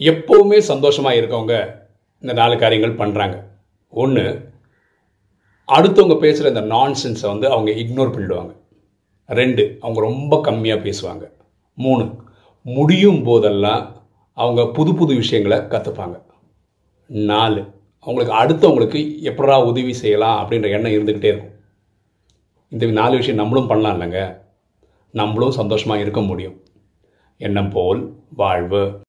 எப்போவுமே சந்தோஷமாக இருக்கவங்க இந்த நாலு காரியங்கள் பண்ணுறாங்க ஒன்று அடுத்தவங்க பேசுகிற இந்த நான்சென்ஸை வந்து அவங்க இக்னோர் பண்ணிடுவாங்க. ரெண்டு அவங்க ரொம்ப கம்மியாக பேசுவாங்க. மூணு முடியும் போதெல்லாம் அவங்க புது புது விஷயங்களை கற்றுப்பாங்க நாலு அவங்களுக்கு அடுத்தவங்களுக்கு எப்படா உதவி செய்யலாம் அப்படின்ற எண்ணம் இருந்துக்கிட்டே இருக்கும். இந்த நாலு விஷயம் நம்மளும் பண்ணலாம் இல்லைங்க நம்மளும் சந்தோஷமாக இருக்க முடியும். எண்ணம் போல் வாழ்வு.